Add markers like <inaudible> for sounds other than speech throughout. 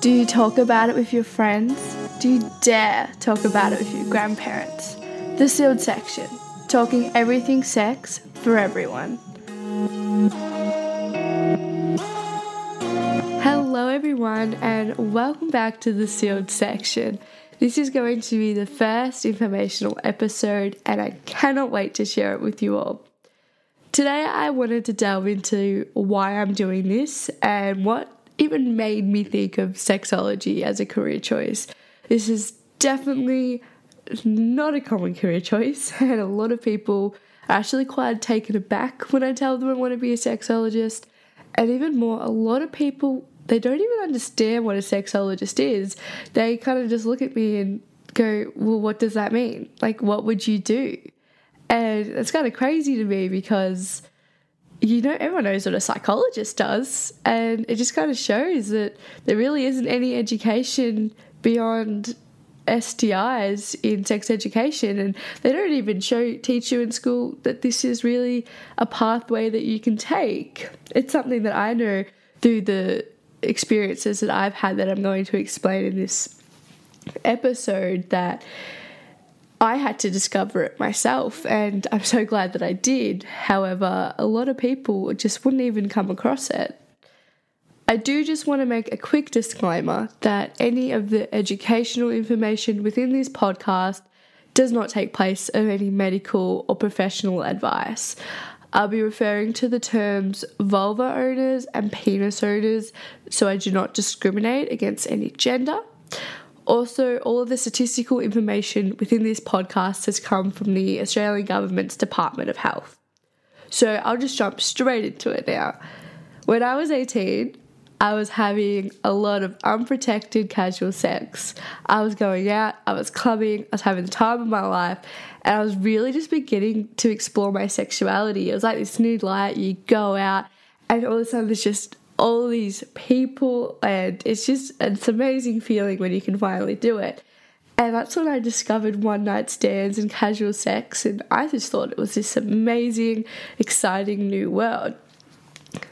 Do you talk about it with your friends? Do you dare talk about it with your grandparents? The sealed section, talking everything sex for everyone. Hello, everyone, and welcome back to the sealed section. This is going to be the first informational episode, and I cannot wait to share it with you all. Today, I wanted to delve into why I'm doing this and what even made me think of sexology as a career choice. This is definitely not a common career choice, <laughs> and a lot of people are actually quite taken aback when I tell them I want to be a sexologist. And even more, a lot of people they don't even understand what a sexologist is. They kind of just look at me and go, Well, what does that mean? Like, what would you do? And it's kind of crazy to me because you know, everyone knows what a psychologist does, and it just kind of shows that there really isn't any education beyond STIs in sex education, and they don't even show teach you in school that this is really a pathway that you can take. It's something that I know through the experiences that I've had that I'm going to explain in this episode that I had to discover it myself, and I'm so glad that I did. However, a lot of people just wouldn't even come across it. I do just want to make a quick disclaimer that any of the educational information within this podcast does not take place of any medical or professional advice. I'll be referring to the terms vulva owners and penis owners, so I do not discriminate against any gender. Also, all of the statistical information within this podcast has come from the Australian Government's Department of Health. So I'll just jump straight into it now. When I was 18, I was having a lot of unprotected casual sex. I was going out, I was clubbing, I was having the time of my life, and I was really just beginning to explore my sexuality. It was like this new light, you go out, and all of a sudden there's just all these people, and it's just it's an amazing feeling when you can finally do it. And that's when I discovered one night stands and casual sex, and I just thought it was this amazing, exciting new world.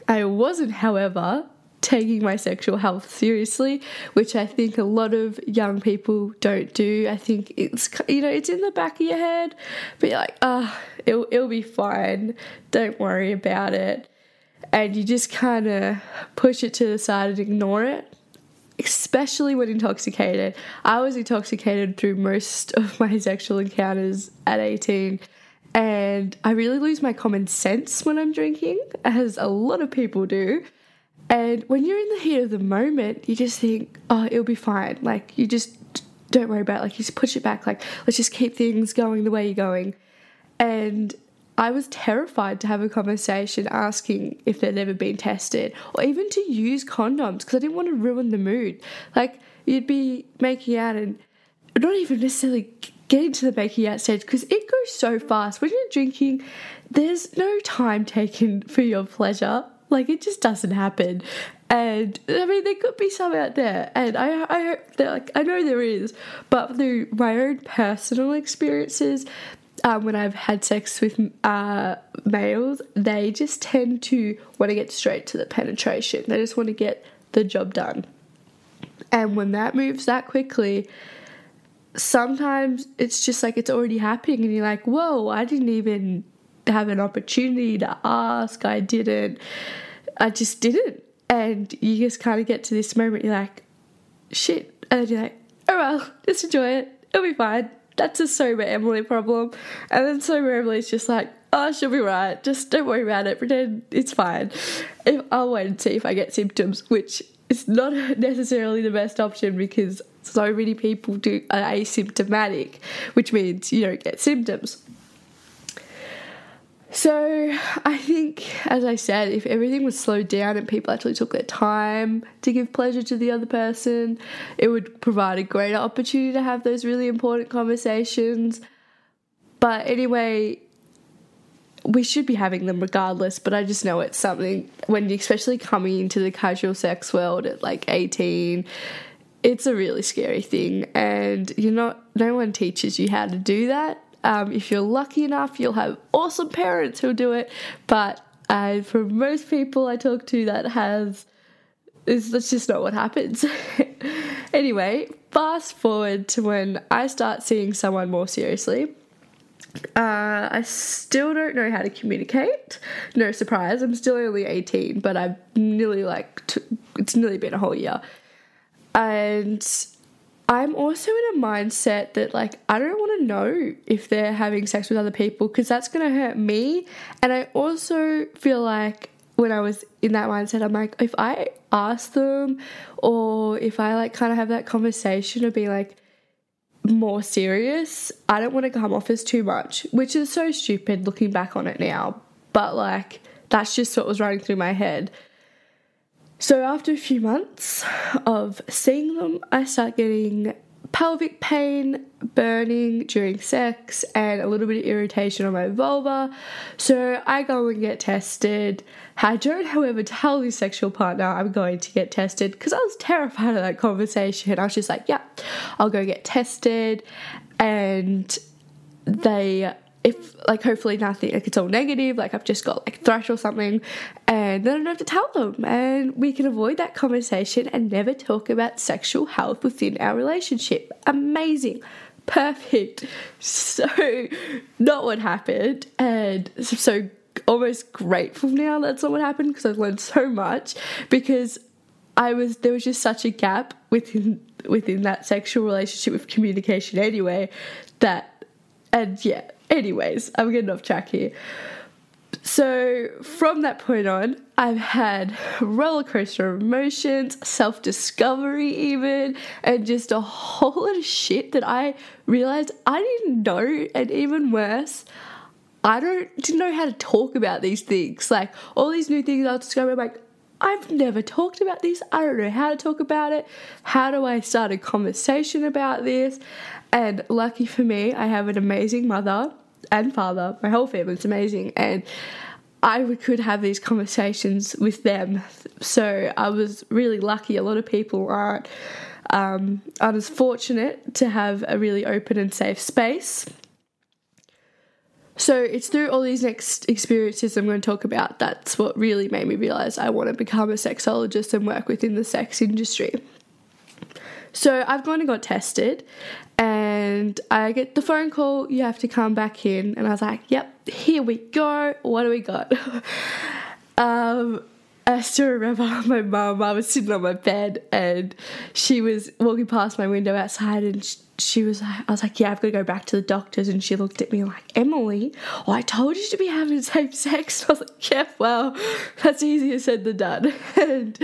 I wasn't, however, taking my sexual health seriously, which I think a lot of young people don't do. I think it's you know it's in the back of your head, but you're like, ah, oh, it'll it'll be fine. Don't worry about it and you just kind of push it to the side and ignore it especially when intoxicated. I was intoxicated through most of my sexual encounters at 18, and I really lose my common sense when I'm drinking, as a lot of people do. And when you're in the heat of the moment, you just think, oh, it'll be fine. Like, you just don't worry about it. Like, you just push it back. Like, let's just keep things going the way you're going. And I was terrified to have a conversation asking if they'd ever been tested or even to use condoms because I didn't want to ruin the mood. Like, you'd be making out and not even necessarily getting to the making out stage because it goes so fast. When you're drinking, there's no time taken for your pleasure. Like, it just doesn't happen. And I mean, there could be some out there, and I, I hope that, like, I know there is, but through my own personal experiences, um, when I've had sex with uh, males, they just tend to want to get straight to the penetration. They just want to get the job done. And when that moves that quickly, sometimes it's just like it's already happening, and you're like, whoa, I didn't even have an opportunity to ask. I didn't. I just didn't. And you just kind of get to this moment, you're like, shit. And you're like, oh well, just enjoy it. It'll be fine that's a sober Emily problem. And then sober Emily's just like, oh, she'll be right. Just don't worry about it. Pretend it's fine. If, I'll wait and see if I get symptoms, which is not <laughs> necessarily the best option because so many people do are asymptomatic, which means you don't get symptoms. So I think, as I said, if everything was slowed down and people actually took their time to give pleasure to the other person, it would provide a greater opportunity to have those really important conversations. But anyway, we should be having them regardless, but I just know it's something when especially coming into the casual sex world at like 18, it's a really scary thing and you're not no one teaches you how to do that um, if you're lucky enough, you'll have awesome parents who'll do it. But uh, for most people I talk to that has is that's just not what happens. <laughs> anyway, fast forward to when I start seeing someone more seriously. Uh, I still don't know how to communicate. No surprise, I'm still only 18, but I've nearly like, t- it's nearly been a whole year. And I'm also in a mindset that like I don't want to know if they're having sex with other people because that's going to hurt me. And I also feel like when I was in that mindset, I'm like, if I ask them or if I like kind of have that conversation of be like more serious, I don't want to come off as too much, which is so stupid looking back on it now. But like, that's just what was running through my head. So after a few months of seeing them, I start getting pelvic pain, burning during sex, and a little bit of irritation on my vulva. So I go and get tested. I don't, however, tell the sexual partner I'm going to get tested because I was terrified of that conversation. I was just like, yeah, I'll go get tested. And they if like hopefully nothing like it's all negative like i've just got like thrush or something and then i don't have to tell them. And we can avoid that conversation and never talk about sexual health within our relationship. Amazing. Perfect. <laughs> So not what happened. And so almost grateful now that's not what happened because i've learned so much because i was there was just such a gap within within that sexual relationship with communication anyway that and yeah Anyways, I'm getting off track here. So, from that point on, I've had roller coaster emotions, self discovery, even, and just a whole lot of shit that I realized I didn't know. And even worse, I don't didn't know how to talk about these things. Like all these new things I was discovering, I'm like, I've never talked about this. I don't know how to talk about it. How do I start a conversation about this? And lucky for me, I have an amazing mother and father. My whole family's amazing. And I could have these conversations with them. So I was really lucky. A lot of people aren't, um, aren't fortunate to have a really open and safe space. So it's through all these next experiences I'm going to talk about that's what really made me realize I want to become a sexologist and work within the sex industry. So I've gone and got tested, and I get the phone call, you have to come back in. And I was like, yep, here we go. What do we got? <laughs> um, I still remember <laughs> my mum, I was sitting on my bed and she was walking past my window outside and she, was like, I was like, yeah, I've got to go back to the doctors. And she looked at me like, Emily, well, I told you to be having safe sex. <laughs> I was like, yeah, well, that's easier said than done. <laughs> and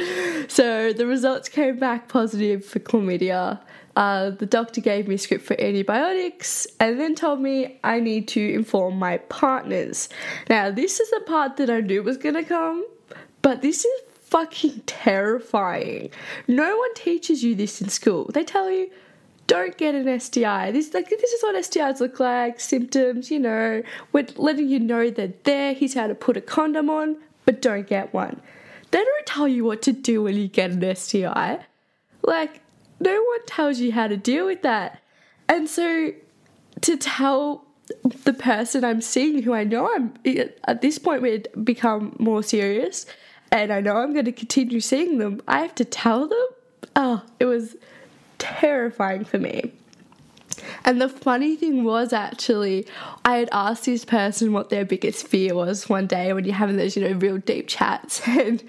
so the results came back positive for chlamydia. Uh, the doctor gave me a script for antibiotics and then told me I need to inform my partners. Now, this is the part that I knew was going to come, but this is fucking terrifying. No one teaches you this in school. They tell you, don't get an STI. This like this is what STIs look like, symptoms, you know, we're letting you know that there, here's how to put a condom on, but don't get one. They don't tell you what to do when you get an STI. Like, no one tells you how to deal with that. And so to tell the person I'm seeing who I know I'm at this point we'd become more serious and I know I'm going to continue seeing them, I have to tell them. Oh, it was terrifying for me. And the funny thing was actually, I had asked this person what their biggest fear was one day when you're having those, you know, real deep chats, <laughs> and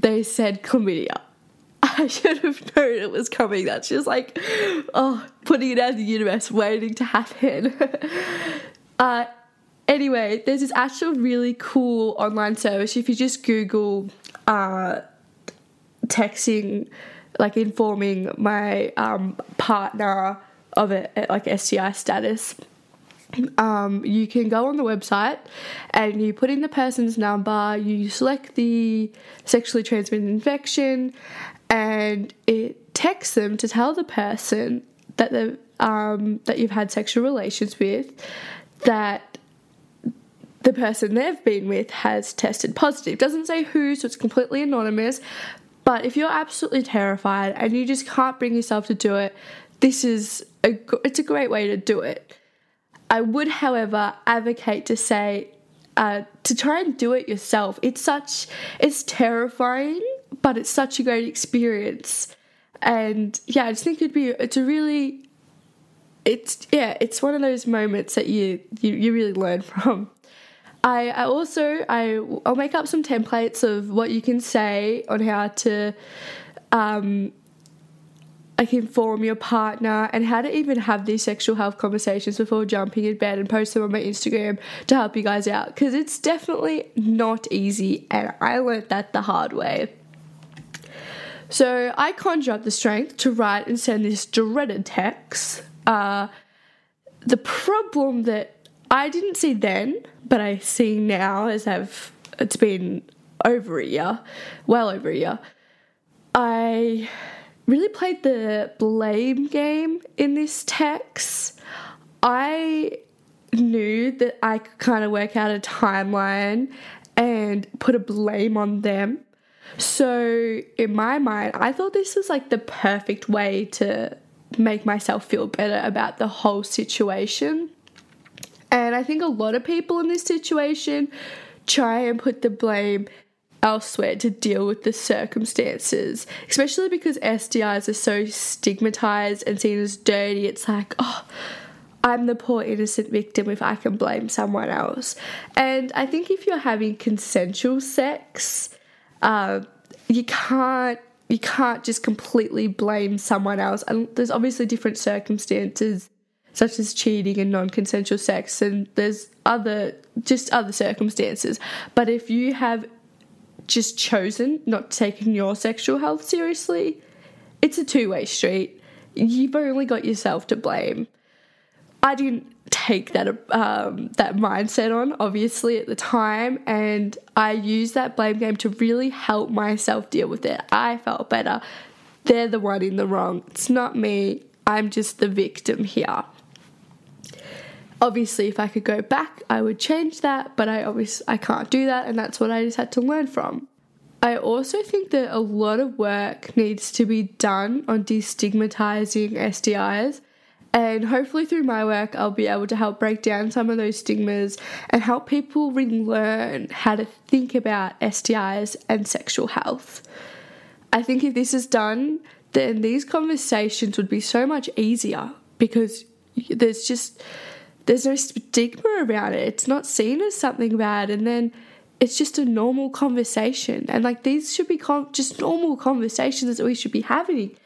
they said chlamydia. I should have known it was coming. That's just like, oh, putting it out of the universe, waiting to happen. <laughs> uh, anyway, there's this actual really cool online service. If you just Google uh, texting, like informing my um, partner of it, like STI status. Um, you can go on the website and you put in the person's number, you select the sexually transmitted infection, and it texts them to tell the person that the um, that you've had sexual relations with that the person they've been with has tested positive. Doesn't say who, so it's completely anonymous. But if you're absolutely terrified and you just can't bring yourself to do it, this is a it's a great way to do it. I would, however, advocate to say uh, to try and do it yourself. It's such it's terrifying but it's such a great experience. And yeah, I just think it'd be it's a really it's yeah, it's one of those moments that you you, you really learn <laughs> from. I, I also I I'll make up some templates of what you can say on how to um like inform your partner and how to even have these sexual health conversations before jumping in bed and post them on my Instagram to help you guys out because it's definitely not easy and I learned that the hard way. So I conjure up the strength to write and send this dreaded text. Uh, the problem that I didn't see then, but I see now as I've it's been over a year, well over a year. I really played the blame game in this text. I knew that I could kind of work out a timeline and put a blame on them. So, in my mind, I thought this was like the perfect way to make myself feel better about the whole situation. And I think a lot of people in this situation try and put the blame elsewhere to deal with the circumstances, especially because STIs are so stigmatized and seen as dirty. It's like, oh, I'm the poor innocent victim if I can blame someone else. And I think if you're having consensual sex, uh, you can't you can't just completely blame someone else. And there's obviously different circumstances such as cheating and non-consensual sex and there's other just other circumstances. But if you have just chosen not taking your sexual health seriously, it's a two way street. You've only got yourself to blame. I didn't take that um, that mindset on, obviously, at the time, and I used that blame game to really help myself deal with it. I felt better. They're the one in the wrong. It's not me. I'm just the victim here. Obviously, if I could go back, I would change that, but I obviously I can't do that, and that's what I just had to learn from. I also think that a lot of work needs to be done on destigmatizing STIs. And hopefully, through my work, I'll be able to help break down some of those stigmas and help people relearn how to think about STIs and sexual health. I think if this is done, then these conversations would be so much easier because there's just there's no stigma around it. It's not seen as something bad, and then it's just a normal conversation. And like these should be com- just normal conversations that we should be having.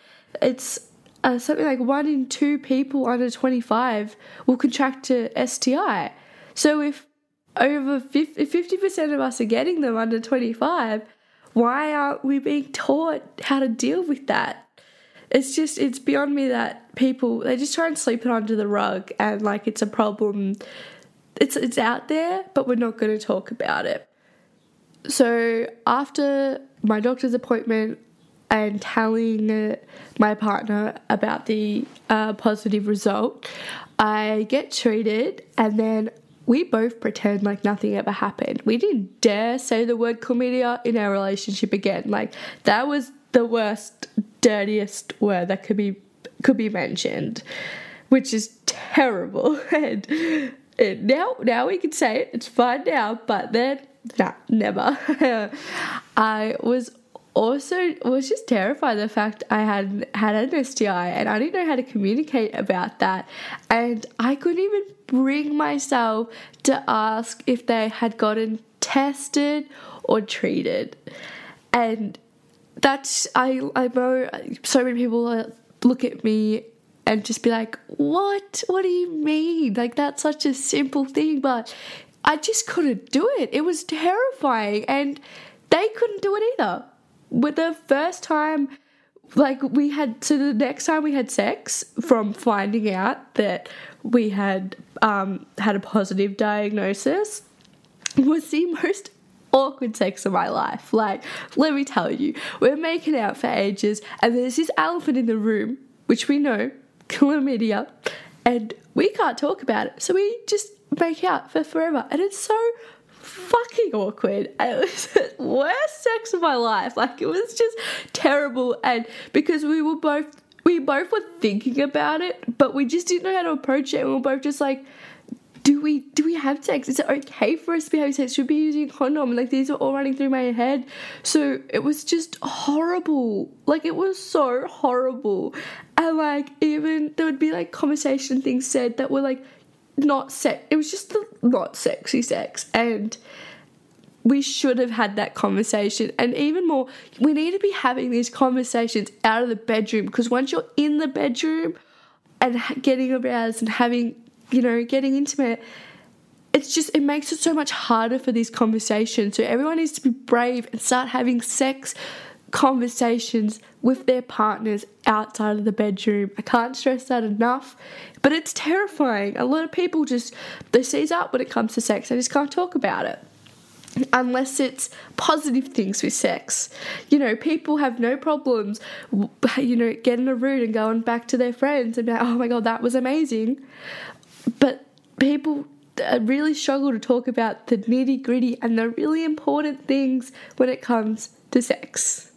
It's uh, something like one in two people under 25 will contract a STI. So if over 50, 50% of us are getting them under 25, why aren't we being taught how to deal with that? It's just it's beyond me that people they just try and sweep it under the rug and like it's a problem it's it's out there but we're not going to talk about it so after my doctor's appointment and telling my partner about the uh, positive result i get treated and then we both pretend like nothing ever happened. We didn't dare say the word chlamydia in our relationship again. Like that was the worst dirtiest word that could be could be mentioned, which is terrible. <laughs> and, now now we can say it. It's fine now, but then nah, never. <laughs> I was also was just terrified the fact I had had an STI and I didn't know how to communicate about that and I couldn't even bring myself to ask if they had gotten tested or treated and that's I I know so many people look at me and just be like, "What? What do you mean? Like that's such a simple thing." But I just couldn't do it. It was terrifying, and they couldn't do it either. With the first time, like we had, so the next time we had sex, from finding out that we had um, had a positive diagnosis, was the most awkward sex of my life. Like, let me tell you, we're making out for ages, and there's this elephant in the room, which we know, <laughs> chlamydia, and we can't talk about it. So we just make out for forever. And it's so fucking awkward. <laughs> It was the worst sex of my life. Like, it was just terrible. And because we were both, we both were thinking about it, but we just didn't know how to approach it. And we were both just like, do we do we have sex? Is it okay for us to be having sex? Should we be using a condom? Like these are all running through my head. So it was just horrible. Like it was so horrible. And like even there would be like conversation things said that were like not sex. It was just not sexy sex. And we should have had that conversation. And even more, we need to be having these conversations out of the bedroom because once you're in the bedroom and getting aroused and having, you know, getting intimate, it's just, it makes it so much harder for these conversations. So everyone needs to be brave and start having sex conversations with their partners outside of the bedroom. I can't stress that enough, but it's terrifying. A lot of people just they seize up when it comes to sex. They just can't talk about it unless it's positive things with sex. You know, people have no problems, you know, getting a root and going back to their friends and like, oh my god, that was amazing. But people really struggle to talk about the nitty gritty and the really important things when it comes to sex.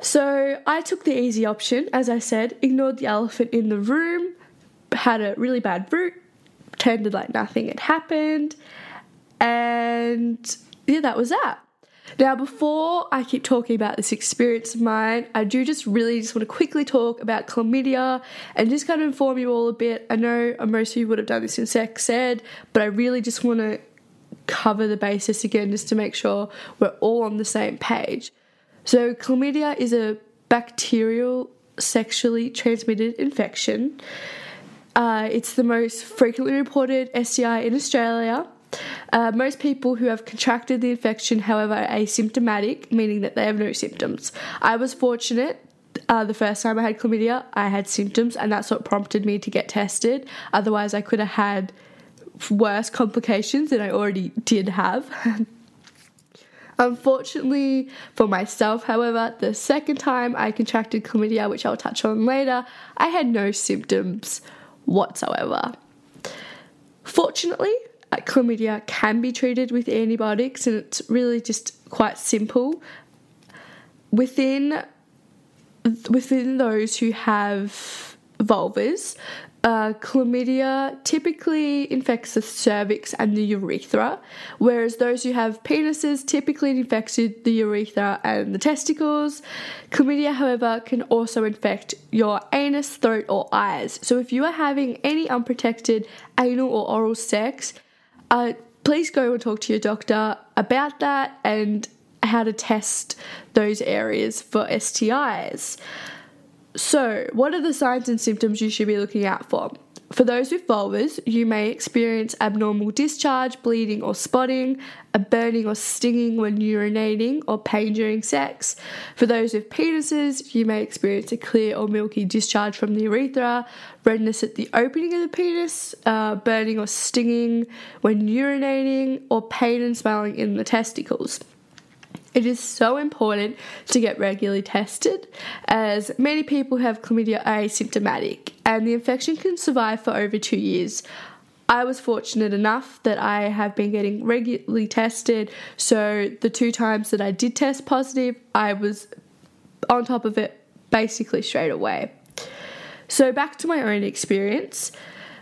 So I took the easy option, as I said, ignored the elephant in the room, had a really bad root, pretended like nothing had happened, and yeah, that was that. Now, before I keep talking about this experience of mine, I do just really just want to quickly talk about chlamydia and just kind of inform you all a bit. I know most of you would have done this in sex ed, but I really just want to cover the basis again just to make sure we're all on the same page. So, chlamydia is a bacterial sexually transmitted infection. Uh, it's the most frequently reported STI in Australia. Uh, most people who have contracted the infection, however, are asymptomatic, meaning that they have no symptoms. I was fortunate. Uh, the first time I had chlamydia, I had symptoms, and that's what prompted me to get tested. Otherwise, I could have had worse complications than I already did have. <laughs> Unfortunately for myself, however, the second time I contracted chlamydia, which I'll touch on later, I had no symptoms whatsoever. Fortunately, chlamydia can be treated with antibiotics, and it's really just quite simple. Within within those who have vulvas, uh, chlamydia typically infects the cervix and the urethra, whereas those who have penises typically infects the urethra and the testicles. Chlamydia, however, can also infect your anus, throat, or eyes. So if you are having any unprotected anal or oral sex, uh, please go and talk to your doctor about that and how to test those areas for STIs. So, what are the signs and symptoms you should be looking out for? For those with vulvas, you may experience abnormal discharge, bleeding, or spotting, a burning or stinging when urinating, or pain during sex. For those with penises, you may experience a clear or milky discharge from the urethra, redness at the opening of the penis, uh, burning or stinging when urinating, or pain and swelling in the testicles. It is so important to get regularly tested as many people have chlamydia asymptomatic and the infection can survive for over two years. I was fortunate enough that I have been getting regularly tested, so the two times that I did test positive, I was on top of it basically straight away. So, back to my own experience.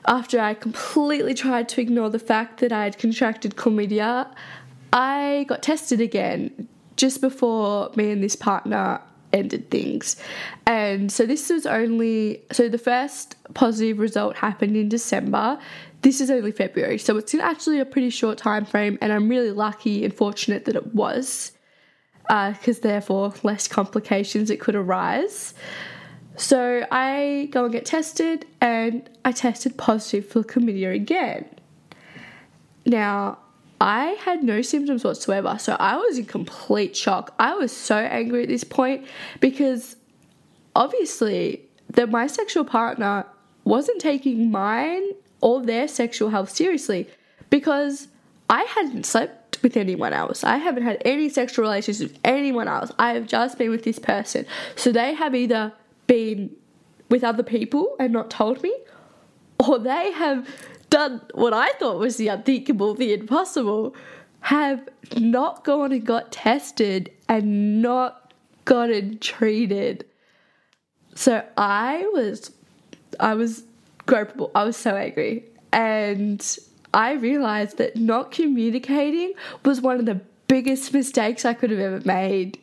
After I completely tried to ignore the fact that I had contracted chlamydia, I got tested again just before me and this partner ended things. And so this was only so the first positive result happened in December. This is only February, so it's actually a pretty short time frame, and I'm really lucky and fortunate that it was, because uh, therefore less complications it could arise. So I go and get tested, and I tested positive for chlamydia again. Now I had no symptoms whatsoever. So I was in complete shock. I was so angry at this point because obviously that my sexual partner wasn't taking mine or their sexual health seriously because I hadn't slept with anyone else. I haven't had any sexual relations with anyone else. I have just been with this person. So they have either been with other people and not told me, or they have done what I thought was the unthinkable, the impossible, have not gone and got tested and not gotten treated. So I was, I was gropable. I was so angry. And I realized that not communicating was one of the biggest mistakes I could have ever made.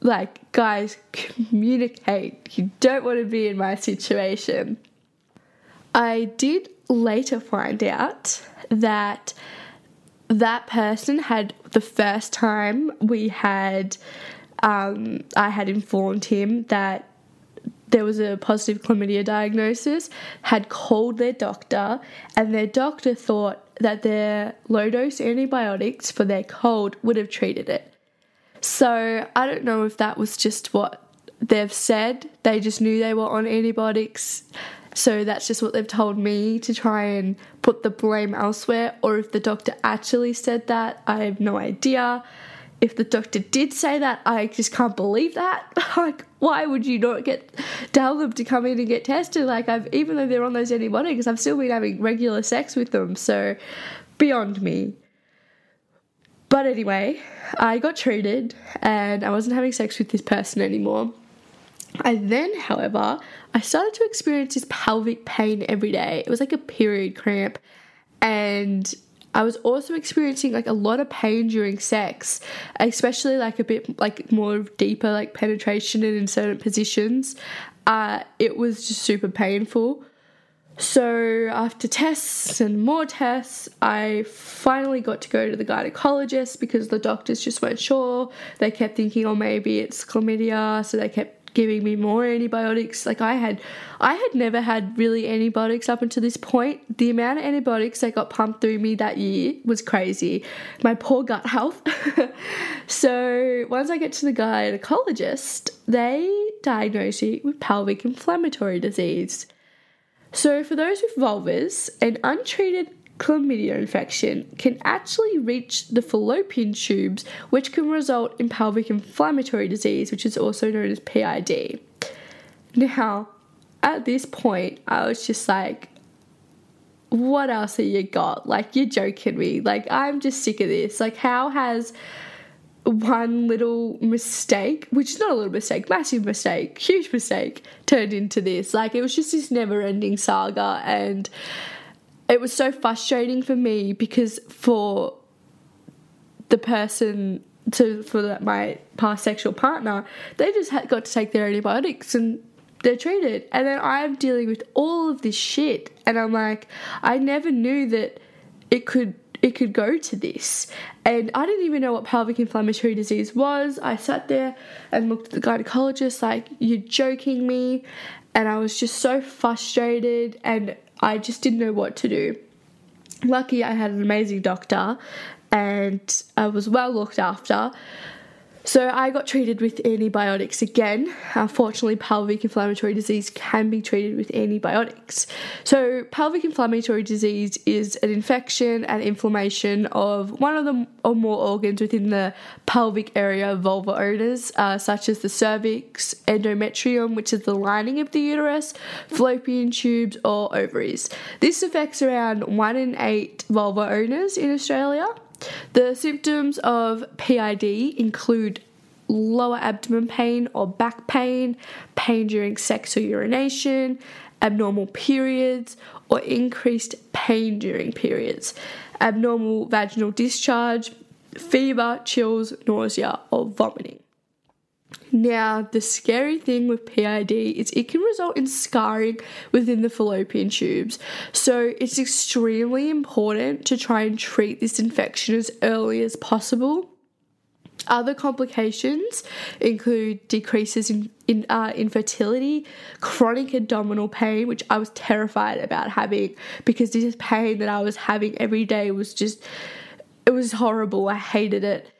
Like, guys, communicate. You don't want to be in my situation. I did later find out that that person had the first time we had, um, I had informed him that there was a positive chlamydia diagnosis, had called their doctor, and their doctor thought that their low dose antibiotics for their cold would have treated it. So I don't know if that was just what they've said. They just knew they were on antibiotics. So that's just what they've told me to try and put the blame elsewhere. Or if the doctor actually said that, I have no idea if the doctor did say that, I just can't believe that. <laughs> like, why would you not get tell them to come in and get tested? Like, I've even though they're on those antibiotics, I've still been having regular sex with them. So, beyond me. But anyway, I got treated and I wasn't having sex with this person anymore. I then, however, I started to experience this pelvic pain every day. It was like a period cramp, and I was also experiencing like a lot of pain during sex, especially like a bit like more deeper like penetration and in certain positions. Uh, it was just super painful. So after tests and more tests, I finally got to go to the gynecologist because the doctors just weren't sure. They kept thinking, oh, maybe it's chlamydia, so they kept giving me more antibiotics. Like I had I had never had really antibiotics up until this point. The amount of antibiotics that got pumped through me that year was crazy. My poor gut health. <laughs> so once I get to the gynecologist, they diagnose me with pelvic inflammatory disease. So for those with vulvas, an untreated chlamydia infection can actually reach the fallopian tubes, which can result in pelvic inflammatory disease, which is also known as PID. Now, at this point, I was just like, what else have you got? Like, you're joking me. Like, I'm just sick of this. Like, how has one little mistake, which is not a little mistake, massive mistake, huge mistake, turned into this? Like, it was just this never ending saga. And it was so frustrating for me because for the person to for the, my past sexual partner, they just had, got to take their antibiotics and they're treated, and then I'm dealing with all of this shit, and I'm like, I never knew that it could it could go to this. And I didn't even know what pelvic inflammatory disease was. I sat there and looked at the gynecologist like, You're joking me. And I was just so frustrated and I just didn't know what to do. Lucky I had an amazing doctor and I was well looked after. So I got treated with antibiotics again. Unfortunately, pelvic inflammatory disease can be treated with antibiotics. So pelvic inflammatory disease is an infection and inflammation of one of the or more organs within the pelvic area of vulva owners, uh, such as the cervix, endometrium, which is the lining of the uterus, fallopian tubes, or ovaries. This affects around one in eight vulva owners in Australia. The symptoms of PID include lower abdomen pain or back pain, pain during sex or urination, abnormal periods, or increased pain during periods, abnormal vaginal discharge, fever, chills, nausea, or vomiting. Now, the scary thing with PID is it can result in scarring within the fallopian tubes. So, it's extremely important to try and treat this infection as early as possible. Other complications include decreases in, in uh, infertility, chronic abdominal pain, which I was terrified about having because this pain that I was having every day was just, it was horrible. I hated it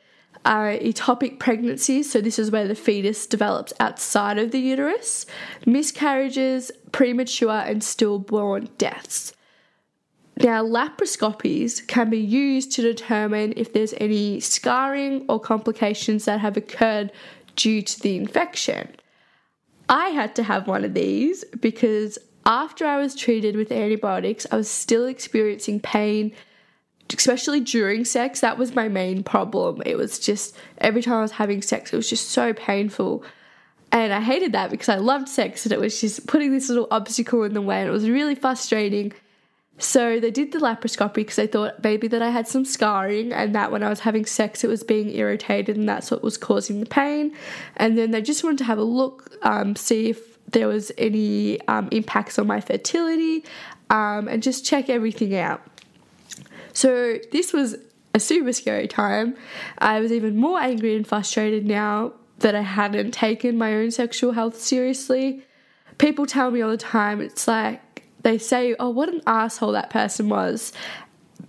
are ectopic pregnancies, so this is where the fetus develops outside of the uterus, miscarriages, premature and stillborn deaths. Now, laparoscopies can be used to determine if there's any scarring or complications that have occurred due to the infection. I had to have one of these because after I was treated with antibiotics, I was still experiencing pain especially during sex, that was my main problem. It was just every time I was having sex, it was just so painful. And I hated that because I loved sex and it was just putting this little obstacle in the way and it was really frustrating. So they did the laparoscopy because they thought maybe that I had some scarring and that when I was having sex it was being irritated and that's what was causing the pain. And then they just wanted to have a look, um, see if there was any um, impacts on my fertility um, and just check everything out. So this was a super scary time. I was even more angry and frustrated now that I hadn't taken my own sexual health seriously. People tell me all the time, it's like they say, oh, what an asshole that person was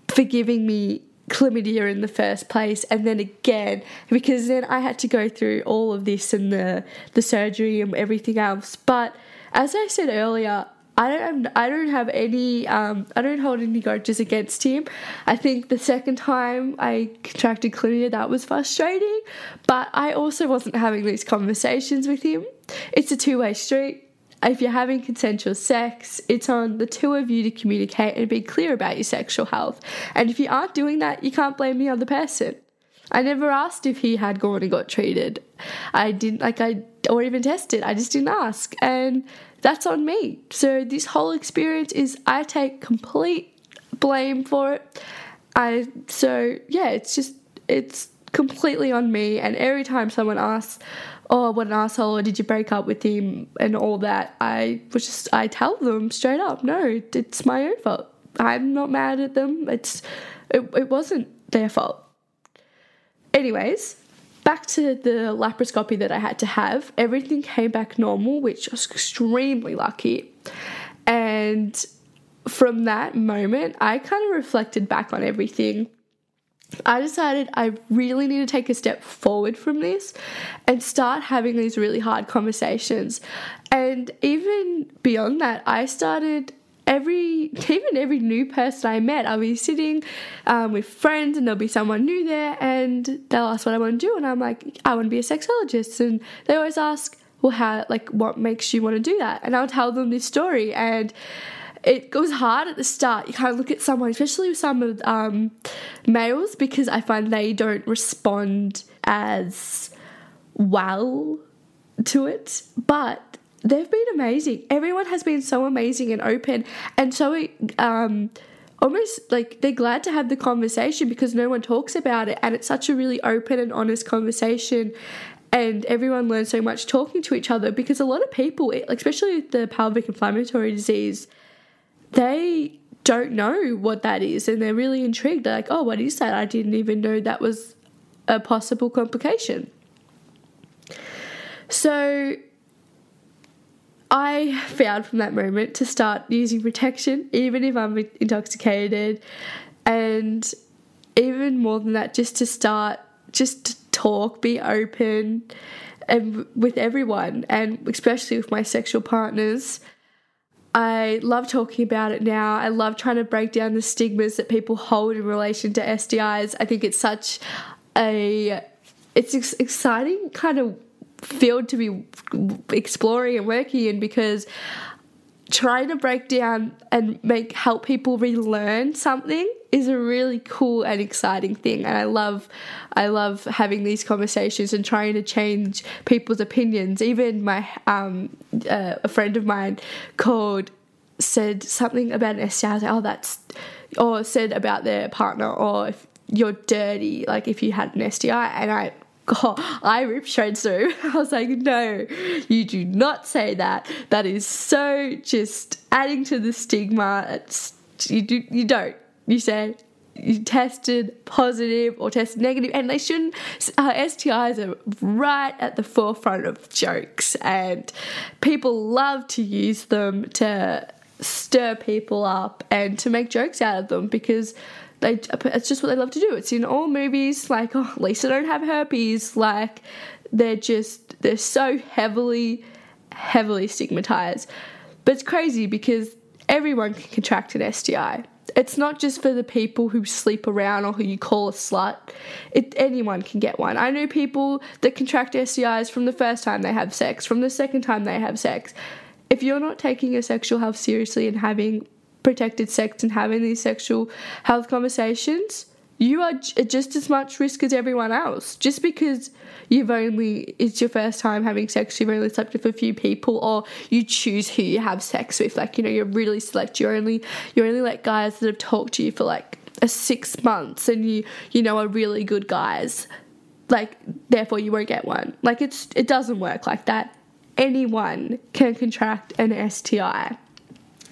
for giving me chlamydia in the first place and then again because then I had to go through all of this and the the surgery and everything else but as I said earlier I don't I don't have any um, I don't hold any grudges against him. I think the second time I contracted chlamydia that was frustrating, but I also wasn't having these conversations with him. It's a two-way street. If you're having consensual sex, it's on the two of you to communicate and be clear about your sexual health. And if you aren't doing that, you can't blame the other person. I never asked if he had gone and got treated. I didn't like I or even tested. I just didn't ask. And that's on me. So this whole experience is I take complete blame for it. I so yeah, it's just it's completely on me and every time someone asks oh what an asshole or did you break up with him and all that i was just i tell them straight up no it's my own fault i'm not mad at them it's it, it wasn't their fault anyways back to the laparoscopy that I had to have, everything came back normal, which was extremely lucky. And from that moment, I kind of reflected back on everything. I decided I really need to take a step forward from this and start having these really hard conversations. And even beyond that, I started every <laughs> even every new person I met, I'll be sitting um, with friends and there'll be someone new there and they'll ask what I want to do and I'm like, I want to be a sexologist and they always ask, well, how like what makes you want to do that? And I'll tell them this story and it goes hard at the start. You of look at someone, especially with some of um, males, because I find they don't respond as well to it. But they've been amazing. Everyone has been so amazing and open and so um almost like they're glad to have the conversation because no one talks about it and it's such a really open and honest conversation and everyone learns so much talking to each other because a lot of people especially with the pelvic inflammatory disease they don't know what that is and they're really intrigued. They're like oh what is that? I didn't even know that was a possible complication. So I found from that moment to start using protection, even if I'm intoxicated, and even more than that, just to start, just to talk, be open, and with everyone, and especially with my sexual partners. I love talking about it now. I love trying to break down the stigmas that people hold in relation to STIs. I think it's such a it's exciting kind of field to be exploring and working in because trying to break down and make help people relearn something is a really cool and exciting thing. And I love I love having these conversations and trying to change people's opinions. Even my um uh, a friend of mine called said something about an STI I. Was like oh that's or said about their partner or if you're dirty like if you had an STI and I I ripped straight through. <laughs> I was like, no, you do not say that. That is so just adding to the stigma. It's, you do you don't. You say you tested positive or tested negative, and they shouldn't. Uh, STIs are right at the forefront of jokes, and people love to use them to stir people up and to make jokes out of them because they it's just what they love to do. It's in all movies. Like, oh, Lisa don't have herpes. Like, they're just they're so heavily, heavily stigmatized. But it's crazy because everyone can contract an STI. It's not just for the people who sleep around or who you call a slut. It, anyone can get one. I know people that contract STIs from the first time they have sex, from the second time they have sex. If you're not taking your sexual health seriously and having protected sex and having these sexual health conversations, you are just as much risk as everyone else. Just because you've only it's your first time having sex, you've only slept with a few people, or you choose who you have sex with. Like you know, you're really select. You're only you only let guys that have talked to you for like a six months, and you you know are really good guys. Like therefore, you won't get one. Like it's it doesn't work like that. Anyone can contract an STI.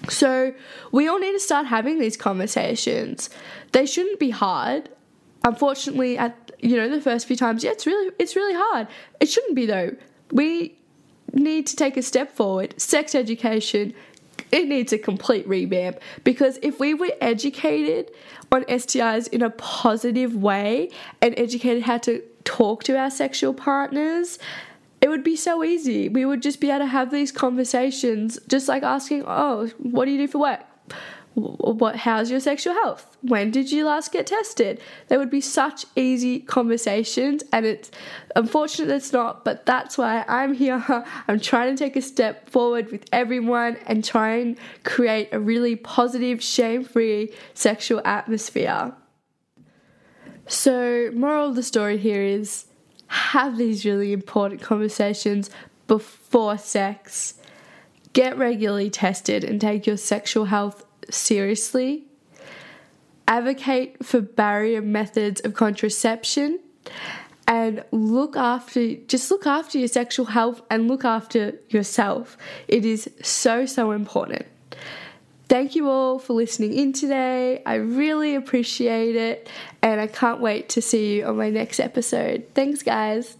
So we all need to start having these conversations. They shouldn't be hard. Unfortunately, at you know the first few times, yeah, it's really it's really hard. It shouldn't be though. We need to take a step forward. Sex education it needs a complete revamp because if we were educated on STIs in a positive way and educated how to talk to our sexual partners it would be so easy. We would just be able to have these conversations, just like asking, "Oh, what do you do for work? What? How's your sexual health? When did you last get tested?" There would be such easy conversations, and it's unfortunate it's not, but that's why I'm here. <laughs> I'm trying to take a step forward with everyone and try and create a really positive, shame-free sexual atmosphere. So, moral of the story here is have these really important conversations before sex. Get regularly tested and take your sexual health seriously. Advocate for barrier methods of contraception and look after just look after your sexual health and look after yourself. It is so so important. Thank you all for listening in today. I really appreciate it, and I can't wait to see you on my next episode. Thanks, guys.